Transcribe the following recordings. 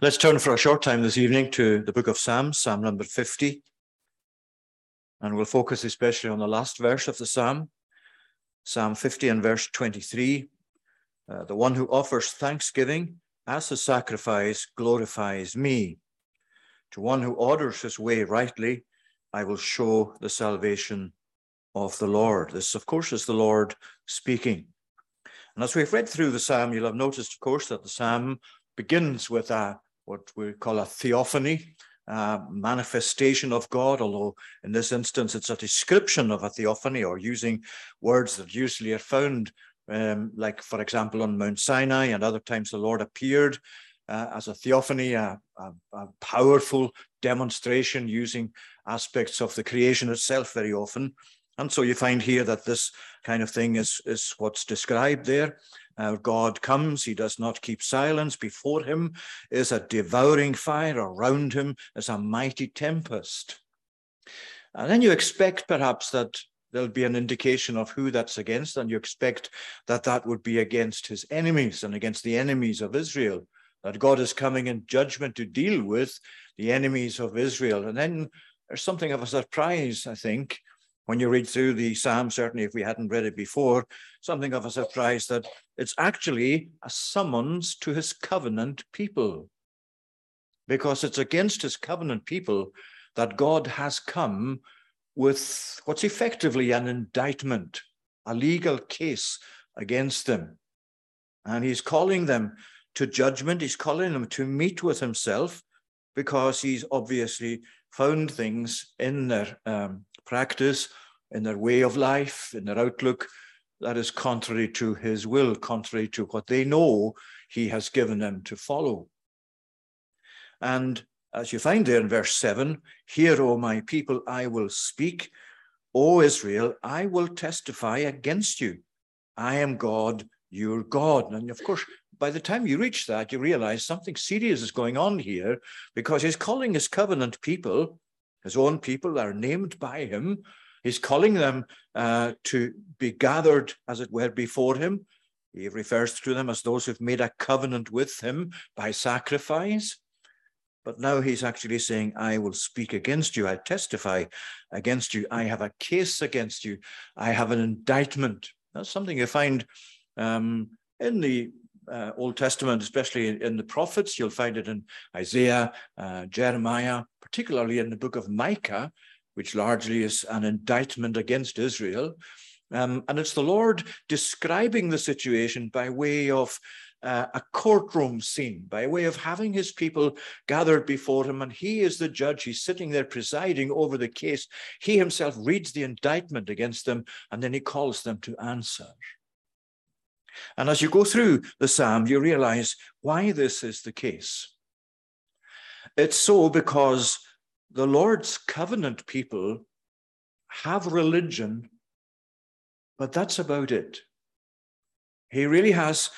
Let's turn for a short time this evening to the book of Psalms, Psalm number 50. And we'll focus especially on the last verse of the Psalm, Psalm 50 and verse 23. Uh, the one who offers thanksgiving as a sacrifice glorifies me. To one who orders his way rightly, I will show the salvation of the Lord. This, of course, is the Lord speaking. And as we've read through the psalm, you'll have noticed, of course, that the psalm begins with a what we call a theophany, manifestation of God, although in this instance it's a description of a theophany or using words that usually are found, um, like, for example, on Mount Sinai, and other times the Lord appeared uh, as a theophany, a, a, a, powerful demonstration using aspects of the creation itself very often. And so you find here that this kind of thing is, is what's described there. Uh, God comes, he does not keep silence. Before him is a devouring fire, around him is a mighty tempest. And then you expect perhaps that there'll be an indication of who that's against, and you expect that that would be against his enemies and against the enemies of Israel, that God is coming in judgment to deal with the enemies of Israel. And then there's something of a surprise, I think, when you read through the psalm, certainly if we hadn't read it before, something of a surprise that it's actually a summons to his covenant people. Because it's against his covenant people that God has come with what's effectively an indictment, a legal case against them. And he's calling them to judgment, he's calling them to meet with himself because he's obviously found things in their um, practice, in their way of life, in their outlook, that is contrary to his will, contrary to what they know he has given them to follow. And as you find there in verse 7, Hear, O my people, I will speak. O Israel, I will testify against you. I am God, your God. And of course, by the time you reach that, you realize something serious is going on here because he's calling his covenant people his own people are named by him. He's calling them uh, to be gathered, as it were, before him. He refers to them as those who've made a covenant with him by sacrifice. But now he's actually saying, I will speak against you. I testify against you. I have a case against you. I have an indictment. That's something you find um, in the uh, Old Testament, especially in, the prophets. You'll find it in Isaiah, uh, Jeremiah, particularly in the book of Micah, which largely is an indictment against Israel. Um, and it's the Lord describing the situation by way of uh, a courtroom scene, by way of having his people gathered before him, and he is the judge. He's sitting there presiding over the case. He himself reads the indictment against them, and then he calls them to answer. And as you go through the psalm, you realize why this is the case. It's so because the Lord's covenant people have religion, but that's about it. He really has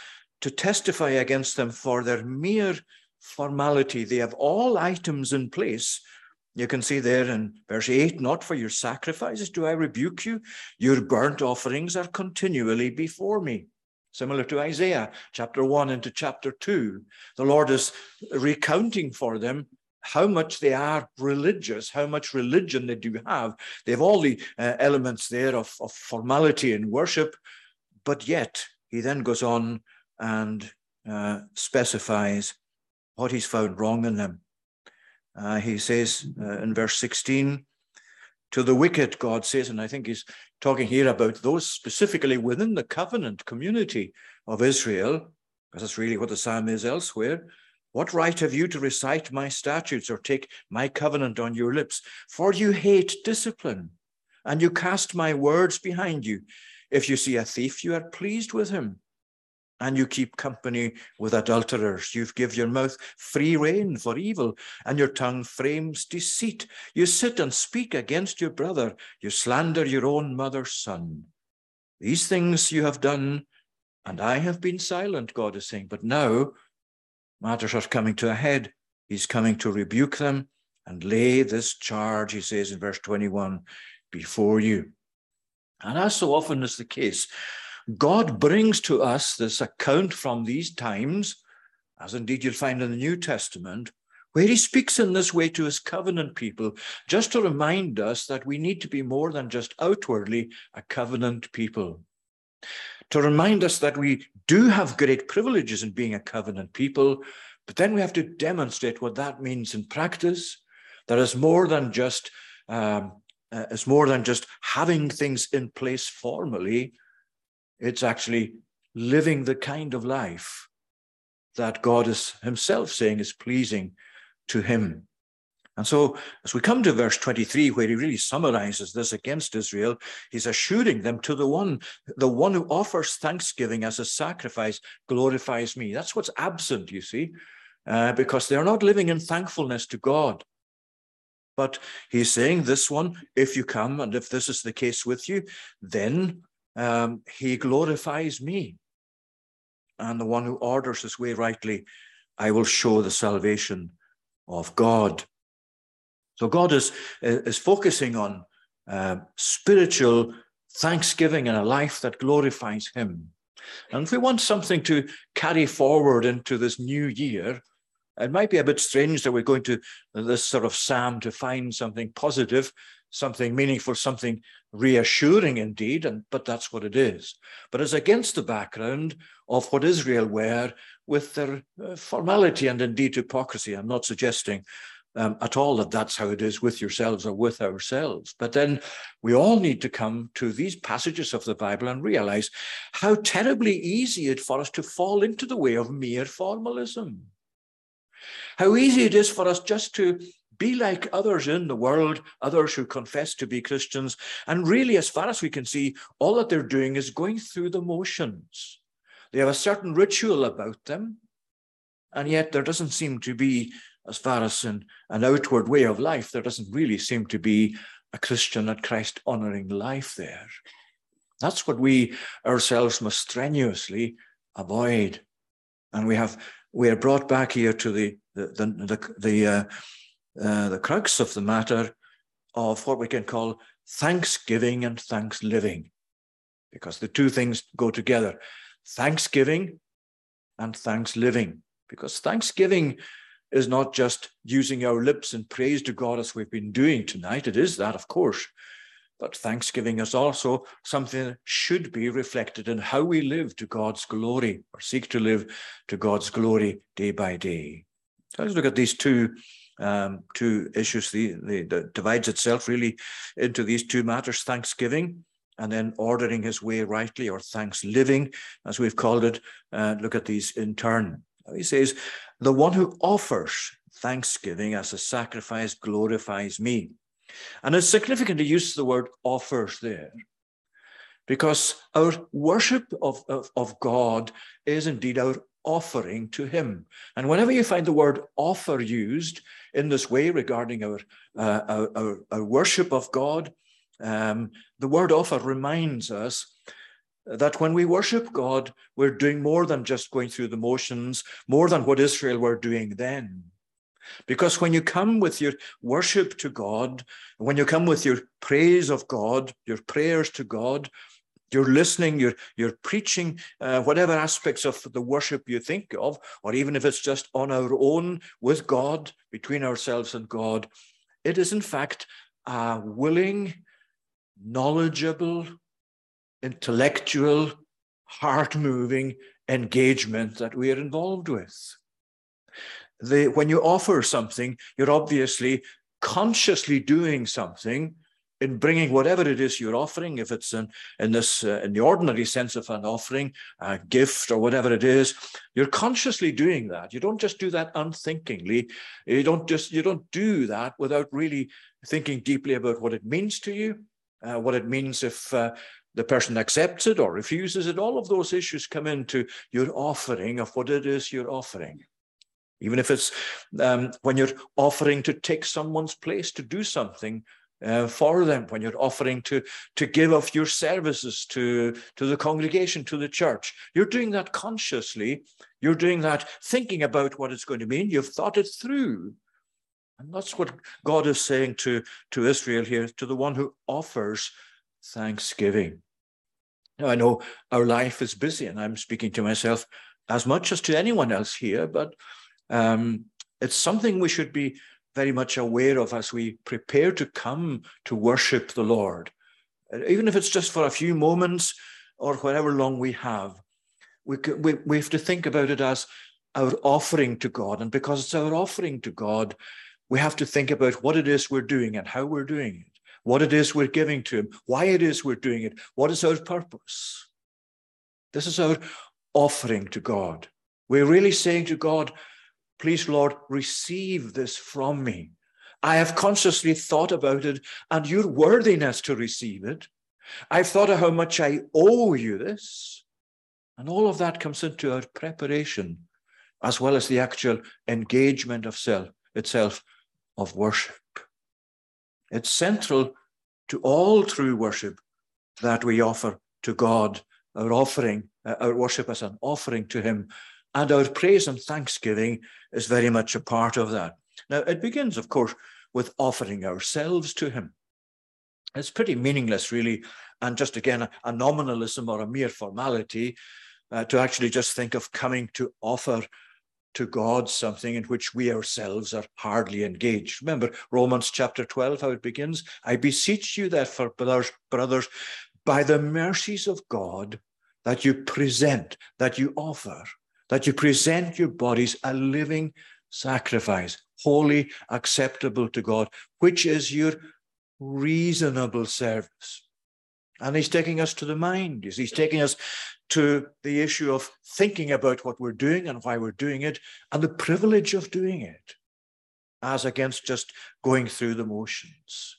to testify against them for their mere formality. They have all items in place. You can see there in verse 8, not for your sacrifices do I rebuke you. Your burnt offerings are continually before me similar to Isaiah chapter 1 into chapter 2. The Lord is recounting for them how much they are religious, how much religion they do have. They have all the uh, elements there of, of formality and worship, but yet he then goes on and uh, specifies what he's found wrong in them. Uh, he says uh, in verse 16, to the wicked, God says, and I think he's talking here about those specifically within the covenant community of Israel, because that's really what the psalm is elsewhere. What right have you to recite my statutes or take my covenant on your lips? For you hate discipline, and you cast my words behind you. If you see a thief, you are pleased with him and you keep company with adulterers. You give your mouth free rein for evil, and your tongue frames deceit. You sit and speak against your brother. You slander your own mother's son. These things you have done, and I have been silent, God is saying. But now matters are coming to a head. He's coming to rebuke them and lay this charge, he says in verse 21, before you. And as so often is the case, God brings to us this account from these times as indeed you'll find in the New Testament, where he speaks in this way to his covenant people, just to remind us that we need to be more than just outwardly a covenant people. To remind us that we do have great privileges in being a covenant people, but then we have to demonstrate what that means in practice. That is more than just um, uh, more than just having things in place formally. It's actually living the kind of life that God is Himself saying is pleasing to Him. And so, as we come to verse 23, where he really summarizes this against Israel, he's assuring them to the one, the one who offers thanksgiving as a sacrifice glorifies me. That's what's absent, you see, uh, because they're not living in thankfulness to God. But he's saying, This one, if you come and if this is the case with you, then um, he glorifies me. And the one who orders his way rightly, I will show the salvation of God. So God is, is focusing on uh, spiritual thanksgiving and a life that glorifies Him. And if we want something to carry forward into this new year, it might be a bit strange that we're going to this sort of psalm to find something positive, something meaningful, something reassuring indeed, and but that's what it is. But it's against the background of what Israel were with their uh, formality and indeed hypocrisy. I'm not suggesting um, at all that that's how it is with yourselves or with ourselves. But then we all need to come to these passages of the Bible and realize how terribly easy it for us to fall into the way of mere formalism. How easy it is for us just to be like others in the world, others who confess to be Christians. And really, as far as we can see, all that they're doing is going through the motions. They have a certain ritual about them. And yet, there doesn't seem to be as far as an, an outward way of life, there doesn't really seem to be a Christian and Christ honoring life there. That's what we ourselves must strenuously avoid. And we have we are brought back here to the the the the, the, uh, uh, the crux of the matter of what we can call thanksgiving and thanks living, because the two things go together: thanksgiving and thanks living. Because thanksgiving is not just using our lips in praise to God as we've been doing tonight. It is that, of course. But thanksgiving is also something that should be reflected in how we live to God's glory or seek to live to God's glory day by day. So let's look at these two um, two issues. The, the, the divides itself really into these two matters: thanksgiving and then ordering his way rightly, or thanks living, as we've called it. Uh, look at these in turn. He says, the one who offers thanksgiving as a sacrifice glorifies me. And it's significant to use the word offers there because our worship of, of, of, God is indeed our offering to Him. And whenever you find the word offer used in this way regarding our, uh, our, our, worship of God, um, the word offer reminds us that when we worship God, we're doing more than just going through the motions, more than what Israel were doing then. Because when you come with your worship to God, when you come with your praise of God, your prayers to God, you're listening, you're, you're preaching, uh, whatever aspects of the worship you think of, or even if it's just on our own with God, between ourselves and God, it is in fact a willing, knowledgeable, intellectual, heart moving engagement that we are involved with. The, when you offer something, you're obviously consciously doing something in bringing whatever it is you're offering, if it's in, in this uh, in the ordinary sense of an offering, a gift or whatever it is, you're consciously doing that. You don't just do that unthinkingly. You don't just you don't do that without really thinking deeply about what it means to you, uh, what it means if uh, the person accepts it or refuses it, all of those issues come into your offering of what it is you're offering. Even if it's um, when you're offering to take someone's place to do something uh, for them, when you're offering to, to give of your services to, to the congregation, to the church, you're doing that consciously. You're doing that thinking about what it's going to mean. You've thought it through. And that's what God is saying to, to Israel here, to the one who offers thanksgiving. Now, I know our life is busy, and I'm speaking to myself as much as to anyone else here, but um, it's something we should be very much aware of as we prepare to come to worship the Lord. Even if it's just for a few moments or whatever long we have, we, we, we have to think about it as our offering to God. And because it's our offering to God, we have to think about what it is we're doing and how we're doing it, what it is we're giving to Him, why it is we're doing it, what is our purpose. This is our offering to God. We're really saying to God, please, Lord, receive this from me. I have consciously thought about it and your worthiness to receive it. I've thought of how much I owe you this. And all of that comes into our preparation, as well as the actual engagement of self itself of worship. It's central to all true worship that we offer to God, our offering, uh, our worship as an offering to Him. And our praise and thanksgiving is very much a part of that. Now, it begins, of course, with offering ourselves to Him. It's pretty meaningless, really, and just again, a, nominalism or a mere formality uh, to actually just think of coming to offer to God something in which we ourselves are hardly engaged. Remember Romans chapter 12, how it begins? I beseech you, therefore, brothers, brothers, by the mercies of God, that you present, that you offer, that you present your bodies a living sacrifice, holy, acceptable to God, which is your reasonable service. And he's taking us to the mind. He's taking us to the issue of thinking about what we're doing and why we're doing it and the privilege of doing it as against just going through the motions.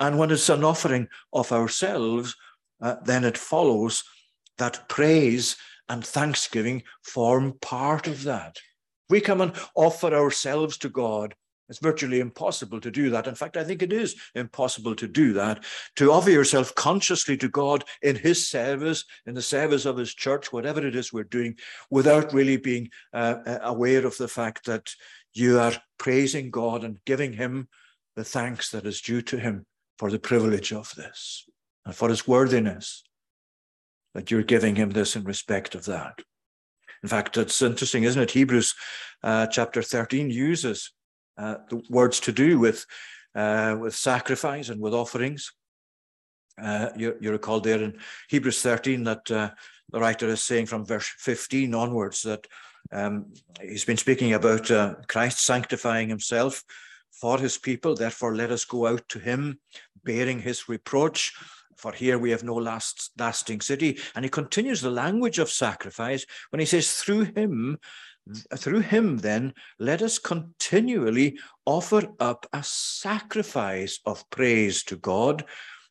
And when it's an offering of ourselves, uh, then it follows that praise and thanksgiving form part of that. We come and offer ourselves to God it's virtually impossible to do that. In fact, I think it is impossible to do that, to offer yourself consciously to God in His service, in the service of His church, whatever it is we're doing, without really being uh, uh, aware of the fact that you are praising God and giving Him the thanks that is due to Him for the privilege of this and for His worthiness, that you're giving Him this in respect of that. In fact, it's interesting, isn't it? Hebrews uh, chapter 13 uses uh, the words to do with uh, with sacrifice and with offerings. Uh, you, you recall there in Hebrews 13 that uh, the writer is saying from verse 15 onwards that um, he's been speaking about uh, Christ sanctifying himself for his people. Therefore, let us go out to him, bearing his reproach. For here we have no last lasting city. And he continues the language of sacrifice when he says, Through him through him, then, let us continually offer up a sacrifice of praise to God.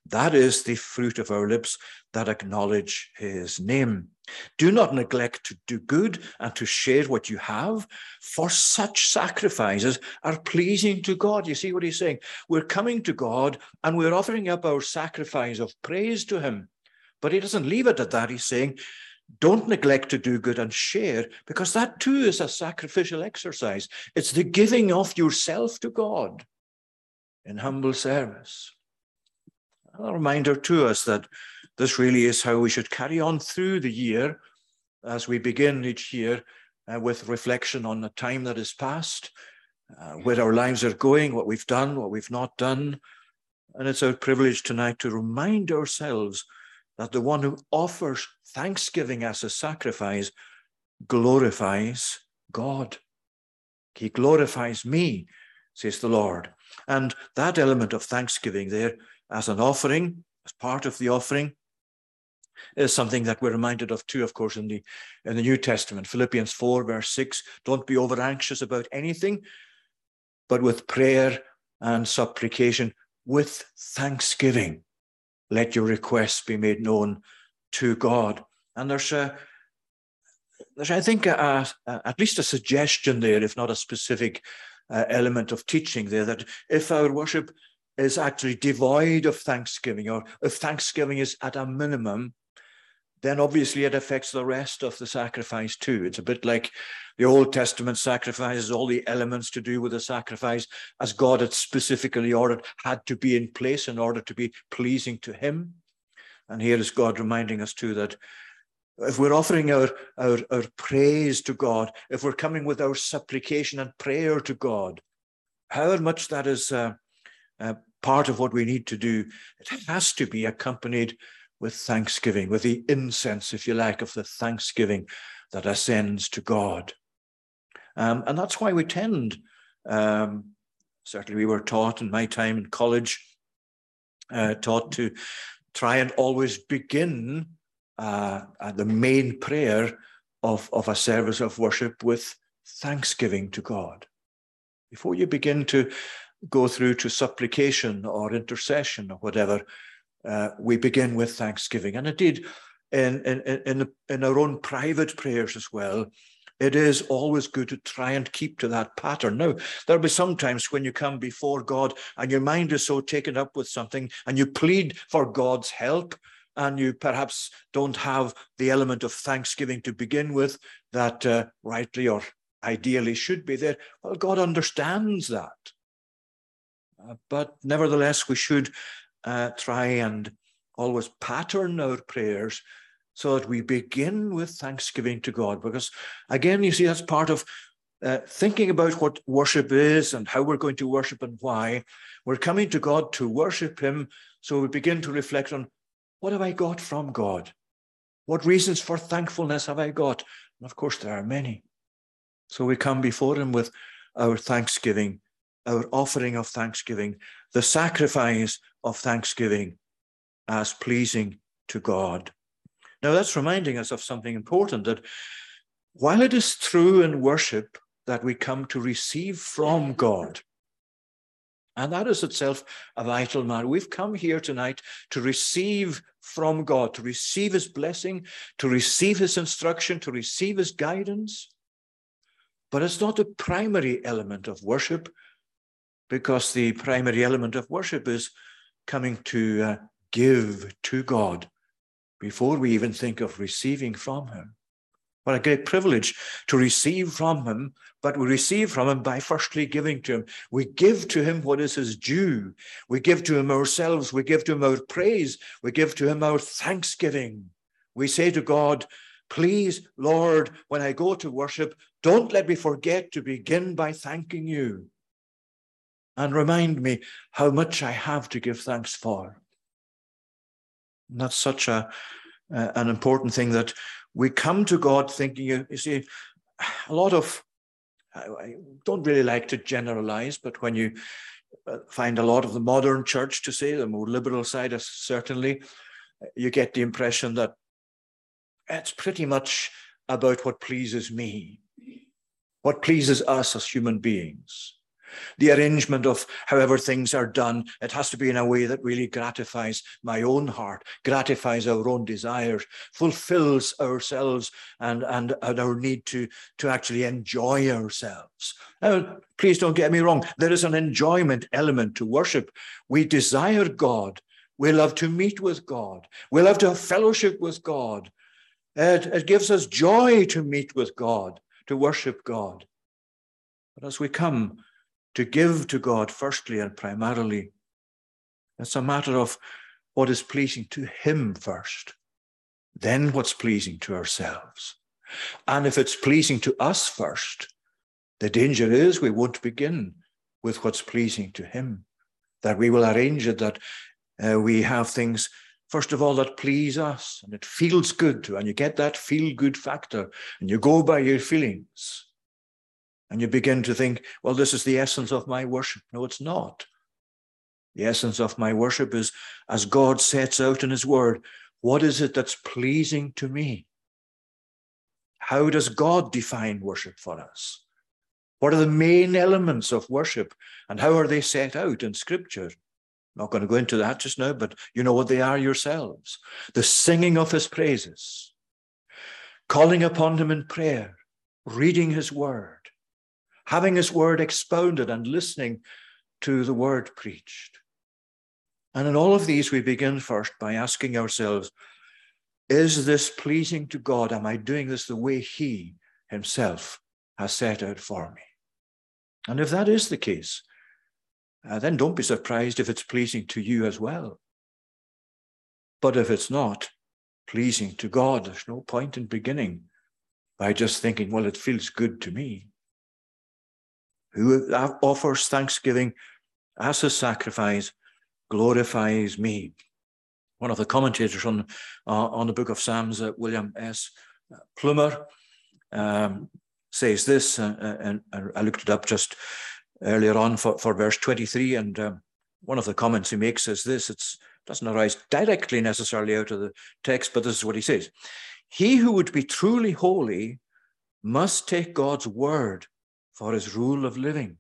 That is the fruit of our lips that acknowledge his name. Do not neglect to do good and to share what you have, for such sacrifices are pleasing to God. You see what he's saying? We're coming to God and we're offering up our sacrifice of praise to him. But he doesn't leave it at that. He's saying, don't neglect to do good and share, because that too is a sacrificial exercise. It's the giving of yourself to God in humble service. A reminder to us that this really is how we should carry on through the year as we begin each year uh, with reflection on the time that is past, uh, where our lives are going, what we've done, what we've not done. And it's our privilege tonight to remind ourselves that the one who offers thanksgiving as a sacrifice glorifies God. He glorifies me, says the Lord. And that element of thanksgiving there as an offering, as part of the offering, is something that we're reminded of too, of course, in the in the New Testament. Philippians 4, verse 6. Don't be over anxious about anything, but with prayer and supplication, with thanksgiving let your requests be made known to God. And there's a, there's, I think, a, a, at least a suggestion there, if not a specific uh, element of teaching there, that if our worship is actually devoid of thanksgiving, or if thanksgiving is at a minimum, then obviously it affects the rest of the sacrifice too. It's a bit like the Old Testament sacrifices, all the elements to do with the sacrifice, as God had specifically ordered, had to be in place in order to be pleasing to Him. And here is God reminding us too that if we're offering our, our, our praise to God, if we're coming with our supplication and prayer to God, however much that is uh, uh, part of what we need to do, it has to be accompanied with thanksgiving, with the incense, if you like, of the thanksgiving that ascends to God. Um, and that's why we tend, um, certainly we were taught in my time in college, uh, taught to try and always begin uh, the main prayer of, of a service of worship with thanksgiving to God. Before you begin to go through to supplication or intercession or whatever, uh, we begin with thanksgiving. And indeed, in, in, in, in our own private prayers as well, it is always good to try and keep to that pattern. Now, there'll be some times when you come before God and your mind is so taken up with something and you plead for God's help and you perhaps don't have the element of thanksgiving to begin with that uh, rightly or ideally should be there. Well, God understands that. Uh, but nevertheless, we should uh, try and always pattern our prayers so that we begin with thanksgiving to God. Because again, you see, that's part of uh, thinking about what worship is and how we're going to worship and why. We're coming to God to worship Him. So we begin to reflect on what have I got from God? What reasons for thankfulness have I got? And of course, there are many. So we come before Him with our thanksgiving, our offering of thanksgiving, the sacrifice of thanksgiving as pleasing to God. Now, that's reminding us of something important that while it is true in worship that we come to receive from God, and that is itself a vital matter. We've come here tonight to receive from God, to receive his blessing, to receive his instruction, to receive his guidance. But it's not the primary element of worship, because the primary element of worship is coming to uh, give to God before we even think of receiving from him. What a great privilege to receive from him, but we receive from him by firstly giving to him. We give to him what is his due. We give to him ourselves. We give to him our praise. We give to him our thanksgiving. We say to God, Please, Lord, when I go to worship, don't let me forget to begin by thanking you and remind me how much I have to give thanks for. And that's such a, uh, an important thing that we come to God thinking, you see, a lot of, I don't really like to generalize, but when you uh, find a lot of the modern church to say, the more liberal side, is certainly, you get the impression that it's pretty much about what pleases me, what pleases us as human beings the arrangement of however things are done, it has to be in a way that really gratifies my own heart, gratifies our own desires, fulfills ourselves and, and, and our need to, to actually enjoy ourselves. Now, please don't get me wrong, there is an enjoyment element to worship. We desire God. We love to meet with God. We love to have fellowship with God. It, it gives us joy to meet with God, to worship God. But as we come to give to God firstly and primarily. It's a matter of what is pleasing to Him first, then what's pleasing to ourselves. And if it's pleasing to us first, the danger is we won't begin with what's pleasing to Him, that we will arrange it that uh, we have things, first of all, that please us and it feels good to, and you get that feel good factor and you go by your feelings. And you begin to think, well, this is the essence of my worship. No, it's not. The essence of my worship is as God sets out in his word, what is it that's pleasing to me? How does God define worship for us? What are the main elements of worship and how are they set out in scripture? I'm not going to go into that just now, but you know what they are yourselves. The singing of his praises, calling upon him in prayer, reading his word, having his word expounded and listening to the word preached. And in all of these, we begin first by asking ourselves, is this pleasing to God? Am I doing this the way he himself has set out for me? And if that is the case, uh, then don't be surprised if it's pleasing to you as well. But if it's not, pleasing to God. There's no point in beginning by just thinking, well, it feels good to me. Who offers thanksgiving as a sacrifice glorifies me. One of the commentators on, uh, on the book of Psalms, uh, William S. Plumer, um, says this, uh, uh and I looked it up just earlier on for, for verse 23, and um, one of the comments he makes is this it doesn't arise directly necessarily out of the text, but this is what he says He who would be truly holy must take God's word for his rule of living.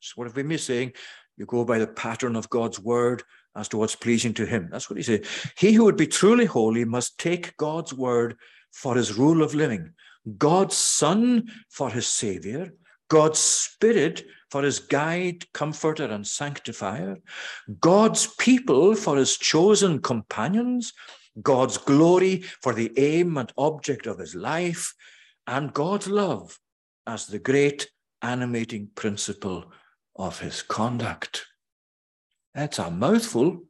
So, what have we been saying? You go by the pattern of God's word as to what's pleasing to him. That's what he said. He who would be truly holy must take God's word for his rule of living, God's Son for his Savior, God's Spirit for his guide, comforter, and sanctifier, God's people for his chosen companions, God's glory for the aim and object of his life, and God's love as the great animating principle of his conduct. That's a mouthful.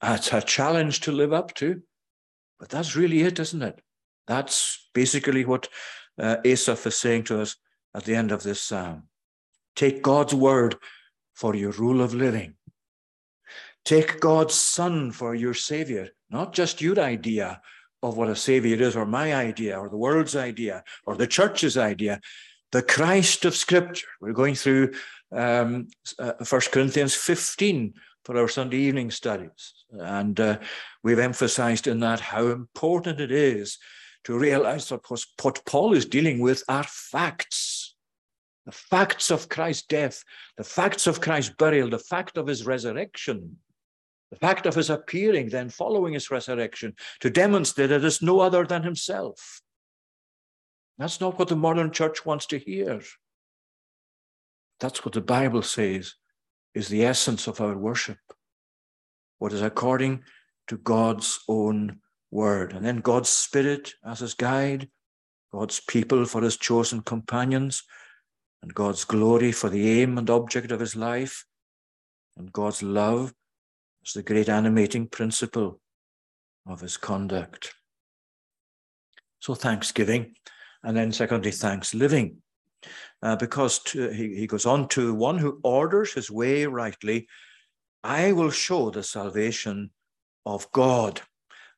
That's a challenge to live up to. But that's really it, isn't it? That's basically what uh, Asaph is saying to us at the end of this psalm. Take God's word for your rule of living. Take God's Son for your Savior, not just your idea of what a Savior is, or my idea, or the world's idea, or the church's idea. The Christ of Scripture. We're going through um, uh, 1 Corinthians 15 for our Sunday evening studies. And uh, we've emphasized in that how important it is to realize that what Paul is dealing with are facts. The facts of Christ's death, the facts of Christ's burial, the fact of his resurrection, the fact of his appearing, then following his resurrection, to demonstrate that it's no other than himself. That's not what the modern church wants to hear. That's what the Bible says is the essence of our worship. What is according to God's own word. And then God's Spirit as his guide, God's people for his chosen companions, and God's glory for the aim and object of his life, and God's love as the great animating principle of his conduct. So, thanksgiving, and then secondly, thanks living. Uh, because to, he, he goes on to one who orders his way rightly, I will show the salvation of God.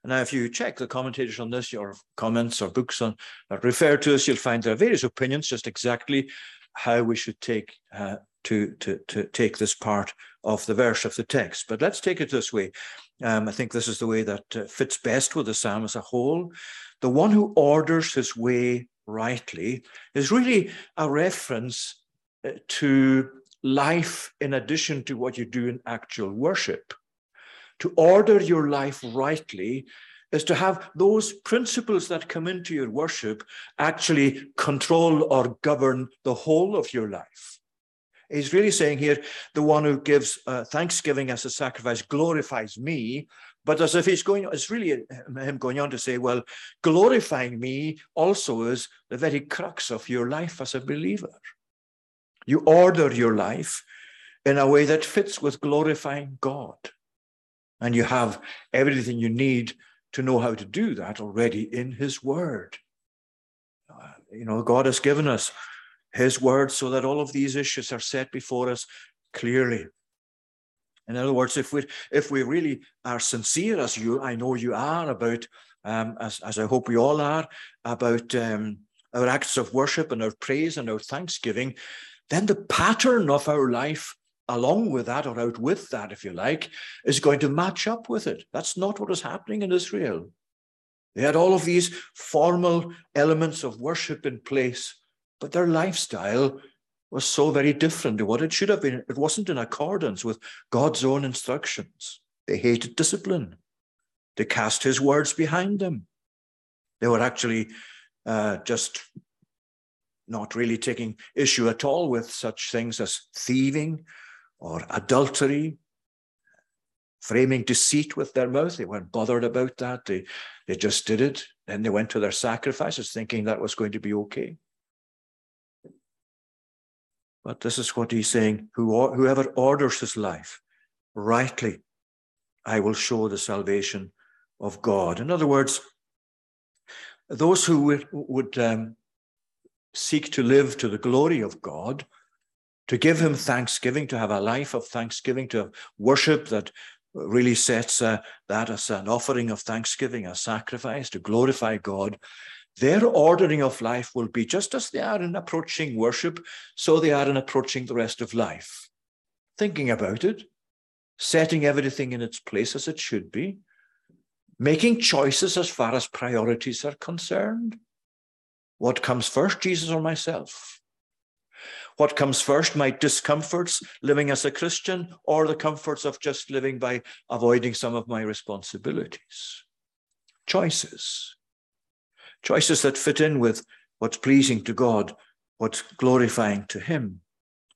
Now, if you check the commentators on this, your comments or books on that refer to this, you'll find there are various opinions just exactly how we should take uh, to, to, to take this part of the verse of the text. But let's take it this way. Um, I think this is the way that uh, fits best with the psalm as a whole. The one who orders his way rightly is really a reference uh, to life in addition to what you do in actual worship to order your life rightly is to have those principles that come into your worship actually control or govern the whole of your life. He's really saying here, the one who gives uh, thanksgiving as a sacrifice glorifies me, but as if he's going, it's really him going on to say, well, glorifying me also is the very crux of your life as a believer. You order your life in a way that fits with glorifying God. And you have everything you need to know how to do that already in His Word. Uh, you know, God has given us His Word so that all of these issues are set before us clearly. In other words, if we if we really are sincere, as you I know you are about, um, as as I hope we all are about um, our acts of worship and our praise and our thanksgiving, then the pattern of our life along with that or out with that, if you like, is going to match up with it. That's not what is happening in Israel. They had all of these formal elements of worship in place, but their lifestyle was so very different to what it should have been. It wasn't in accordance with God's own instructions. They hated discipline. They cast his words behind them. They were actually uh, just not really taking issue at all with such things as thieving or adultery, framing deceit with their mouth. They weren't bothered about that. They, they just did it. Then they went to their sacrifices thinking that was going to be okay. But this is what he's saying whoever orders his life rightly, I will show the salvation of God. In other words, those who would, would um, seek to live to the glory of God, to give him thanksgiving, to have a life of thanksgiving, to worship that really sets uh, that as an offering of thanksgiving, a sacrifice to glorify God. Their ordering of life will be just as they are in approaching worship, so they are in approaching the rest of life. Thinking about it, setting everything in its place as it should be, making choices as far as priorities are concerned. What comes first, Jesus or myself? What comes first, my discomforts living as a Christian or the comforts of just living by avoiding some of my responsibilities? Choices. Choices that fit in with what's pleasing to God, what's glorifying to Him.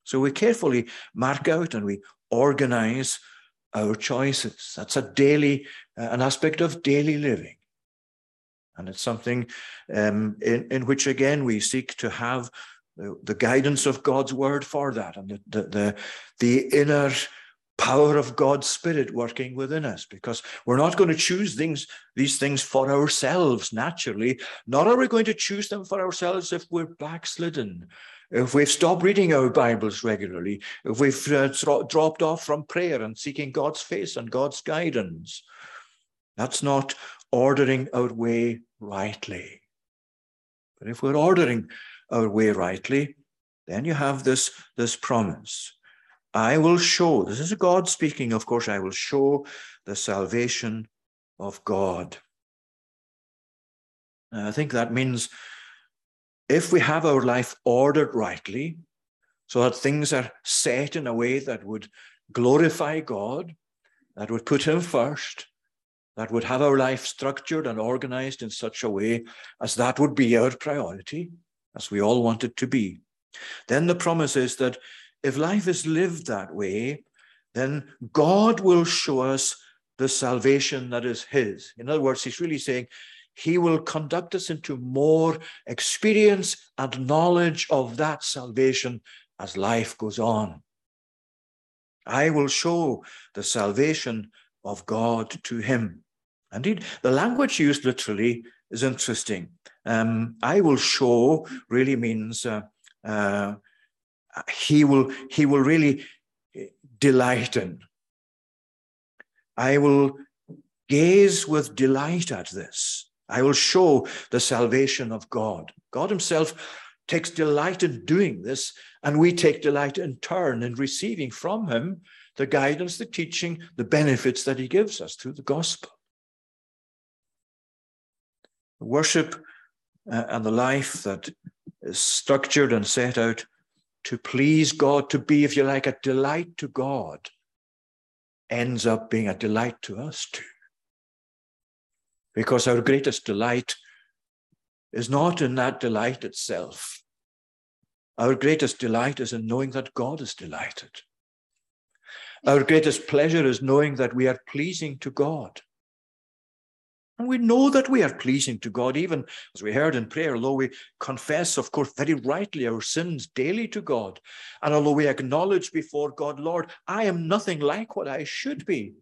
So we carefully mark out and we organize our choices. That's a daily, uh, an aspect of daily living. And it's something um, in, in which, again, we seek to have the, the guidance of God's word for that and the, the, the, the inner power of God's Spirit working within us, because we're not going to choose things, these things for ourselves naturally. Nor are we going to choose them for ourselves if we're backslidden, if we've stopped reading our Bibles regularly, if we've uh, dropped off from prayer and seeking God's face and God's guidance. That's not ordering our way rightly. But if we're ordering our way rightly, then you have this, this promise. I will show, this is God speaking, of course, I will show the salvation of God. I think that means if we have our life ordered rightly, so that things are set in a way that would glorify God, that would put Him first, that would have our life structured and organized in such a way as that would be our priority, as we all want it to be. Then the promise is that if life is lived that way, then God will show us the salvation that is His. In other words, He's really saying, he will conduct us into more experience and knowledge of that salvation as life goes on. I will show the salvation of God to him. Indeed, the language used literally is interesting. Um, I will show really means uh, uh, he will he will really delight in. I will gaze with delight at this. I will show the salvation of God. God Himself takes delight in doing this, and we take delight in turn in receiving from Him the guidance, the teaching, the benefits that He gives us through the gospel. Worship uh, and the life that is structured and set out to please God, to be, if you like, a delight to God, ends up being a delight to us too because our greatest delight is not in that delight itself. Our greatest delight is in knowing that God is delighted. Our greatest pleasure is knowing that we are pleasing to God. And we know that we are pleasing to God, even as we heard in prayer, although we confess, of course, very rightly our sins daily to God. And although we acknowledge before God, Lord, I am nothing like what I should be.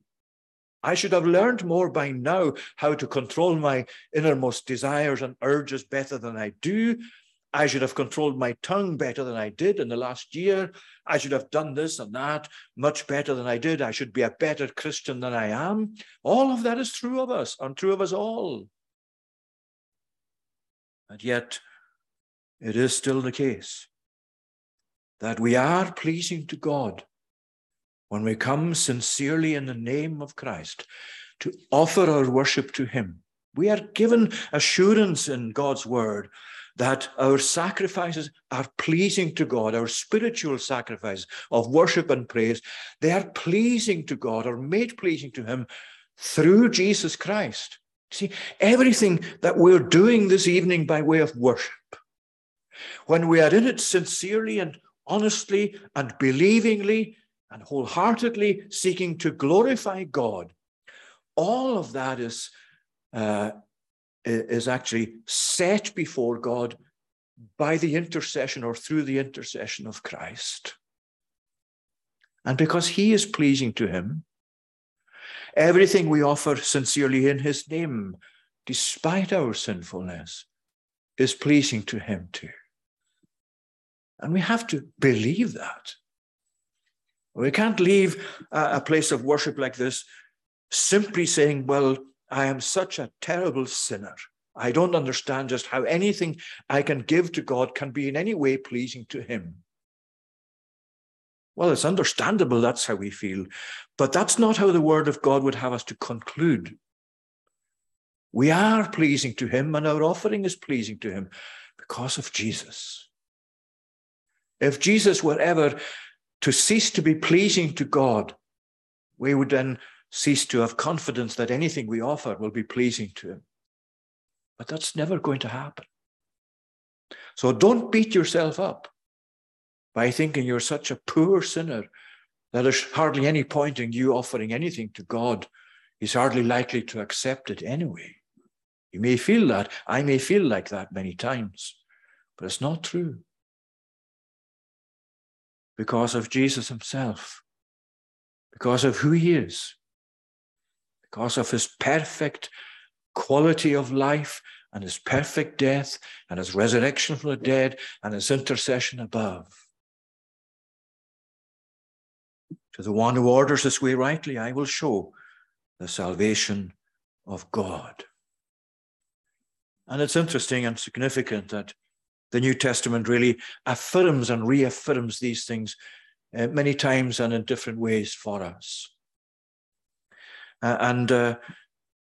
I should have learned more by now how to control my innermost desires and urges better than I do. I should have controlled my tongue better than I did in the last year. I should have done this and that much better than I did. I should be a better Christian than I am. All of that is true of us and true of us all. And yet, it is still the case that we are pleasing to God when we come sincerely in the name of Christ to offer our worship to Him, we are given assurance in God's word that our sacrifices are pleasing to God, our spiritual sacrifices of worship and praise, they are pleasing to God or made pleasing to Him through Jesus Christ. See, everything that we're doing this evening by way of worship, when we are in it sincerely and honestly and believingly, and wholeheartedly seeking to glorify God, all of that is, uh, is actually set before God by the intercession or through the intercession of Christ. And because he is pleasing to him, Everything we offer sincerely in his name, despite our sinfulness, is pleasing to him too. And we have to believe that. We can't leave a, place of worship like this simply saying, Well, I am such a terrible sinner. I don't understand just how anything I can give to God can be in any way pleasing to Him. Well, it's understandable that's how we feel, but that's not how the Word of God would have us to conclude. We are pleasing to Him, and our offering is pleasing to Him because of Jesus. If Jesus were ever to cease to be pleasing to God, we would then cease to have confidence that anything we offer will be pleasing to Him. But that's never going to happen. So don't beat yourself up by thinking you're such a poor sinner that there's hardly any point in you offering anything to God. He's hardly likely to accept it anyway. You may feel that. I may feel like that many times, but it's not true because of Jesus himself, because of who he is, because of his perfect quality of life and his perfect death and his resurrection from the dead and his intercession above. To the one who orders this way rightly, I will show the salvation of God. And it's interesting and significant that the New Testament really affirms and reaffirms these things uh, many times and in different ways for us. Uh, and uh,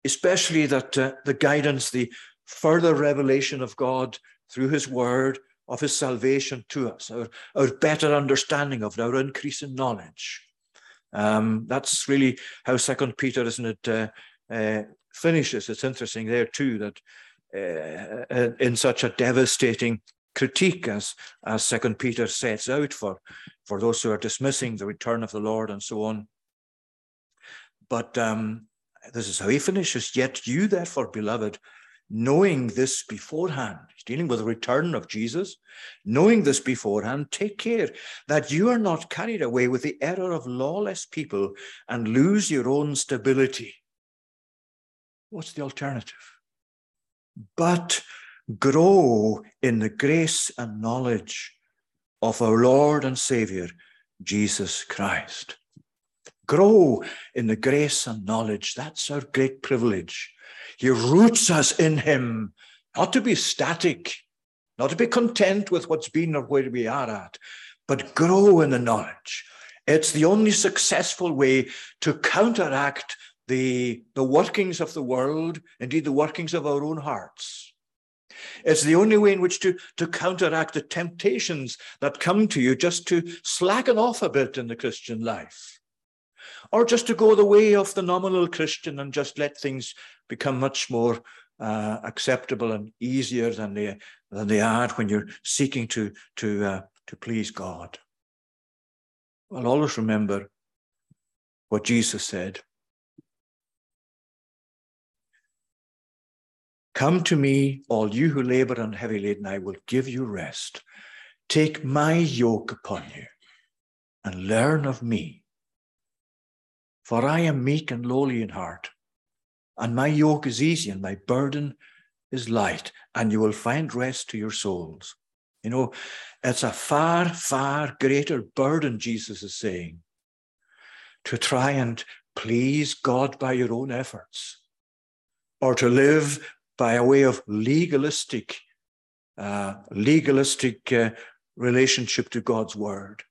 especially that uh, the guidance, the further revelation of God through his word, of his salvation to us, our, our better understanding of it, our increase in knowledge. Um, that's really how Second Peter, isn't it, uh, finishes. It's interesting there too that uh, in such a devastating critique as as second peter sets out for for those who are dismissing the return of the lord and so on but um, this is how he finishes. Yet you therefore beloved knowing this beforehand he's dealing with the return of jesus knowing this beforehand take care that you are not carried away with the error of lawless people and lose your own stability. What's the alternative? But grow in the grace and knowledge of our Lord and Savior, Jesus Christ. Grow in the grace and knowledge. That's our great privilege. He roots us in Him, not to be static, not to be content with what's been or where we are at, but grow in the knowledge. It's the only successful way to counteract the, the workings of the world, indeed the workings of our own hearts. It's the only way in which to, to counteract the temptations that come to you just to slacken off a bit in the Christian life, or just to go the way of the nominal Christian and just let things become much more uh, acceptable and easier than they, than they are when you're seeking to, to, uh, to please God. Well, always remember what Jesus said Come to me, all you who labor and heavy laden, I will give you rest. Take my yoke upon you and learn of me. For I am meek and lowly in heart, and my yoke is easy and my burden is light, and you will find rest to your souls. You know, it's a far, far greater burden, Jesus is saying, to try and please God by your own efforts or to live by a way of legalistic, uh, legalistic uh, relationship to God's word.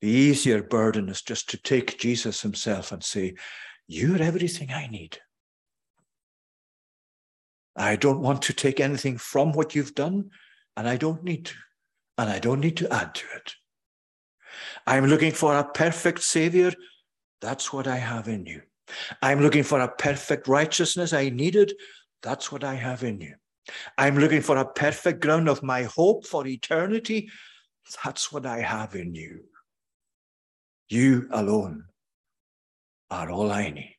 The easier burden is just to take Jesus himself and say, You're everything I need. I don't want to take anything from what you've done, and I don't need to, and I don't need to add to it. I'm looking for a perfect Savior. That's what I have in you. I'm looking for a perfect righteousness I needed. That's what I have in you. I'm looking for a perfect ground of my hope for eternity. That's what I have in you. You alone are all I need.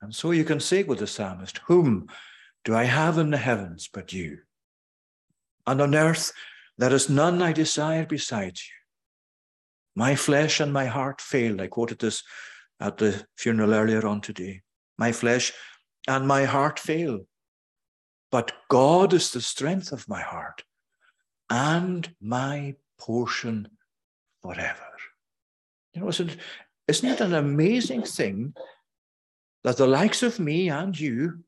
And so you can say with the psalmist, Whom do I have in the heavens but you? And on earth there is none I desire besides you. My flesh and my heart fail. I quoted this at the funeral earlier on today. My flesh and my heart fail. But God is the strength of my heart and my portion forever. You know, isn't, isn't it an amazing thing that the likes of me and you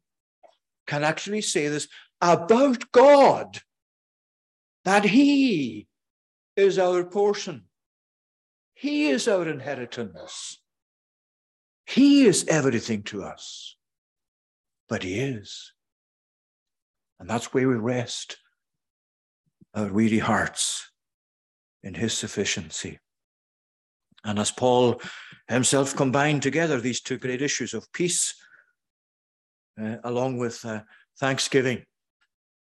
can actually say this about God, that He is our portion, He is our inheritance, He is everything to us, but He is. And that's where we rest our weary hearts in His sufficiency. And as Paul himself combined together these two great issues of peace, uh, along with uh, thanksgiving,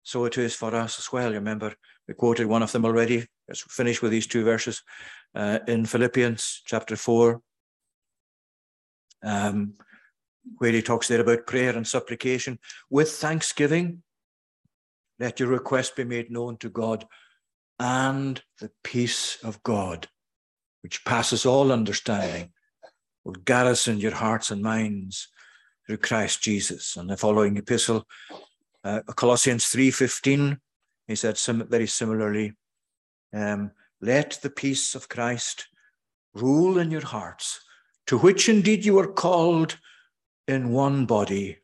so it is for us as well. You remember, we quoted one of them already. Let's finish with these two verses uh, in Philippians chapter 4, um, where he talks there about prayer and supplication. With thanksgiving, let your request be made known to God, and the peace of God which passes all understanding, will garrison your hearts and minds through Christ Jesus. And the following epistle, uh, Colossians 3.15, he said some, very similarly, um, let the peace of Christ rule in your hearts, to which indeed you are called in one body,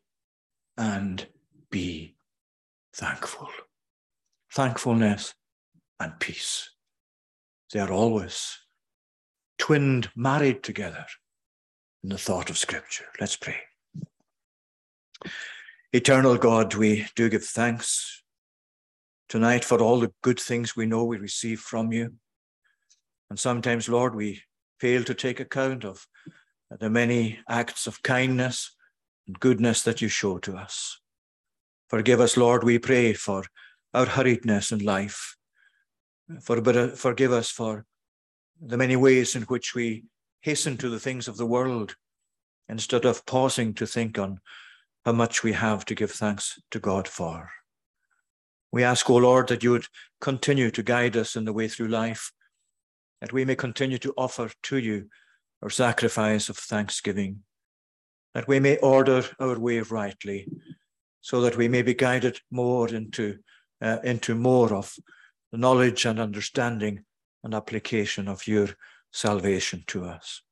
and be thankful. Thankfulness and peace. They are always twinned, married together in the thought of Scripture. Let's pray. Eternal God, we do give thanks tonight for all the good things we know we receive from you. And sometimes, Lord, we fail to take account of the many acts of kindness and goodness that you show to us. Forgive us, Lord, we pray, for our hurriedness in life. For, uh, forgive us for the many ways in which we hasten to the things of the world instead of pausing to think on how much we have to give thanks to God for. We ask, O Lord, that you would continue to guide us in the way through life, that we may continue to offer to you our sacrifice of thanksgiving, that we may order our way rightly, so that we may be guided more into, uh, into more of the knowledge and understanding and application of your salvation to us.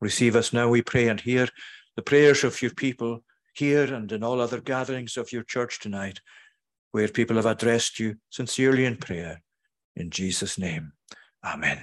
Receive us now, we pray, and hear the prayers of your people here and in all other gatherings of your church tonight, where people have addressed you sincerely in prayer. In Jesus' name, amen.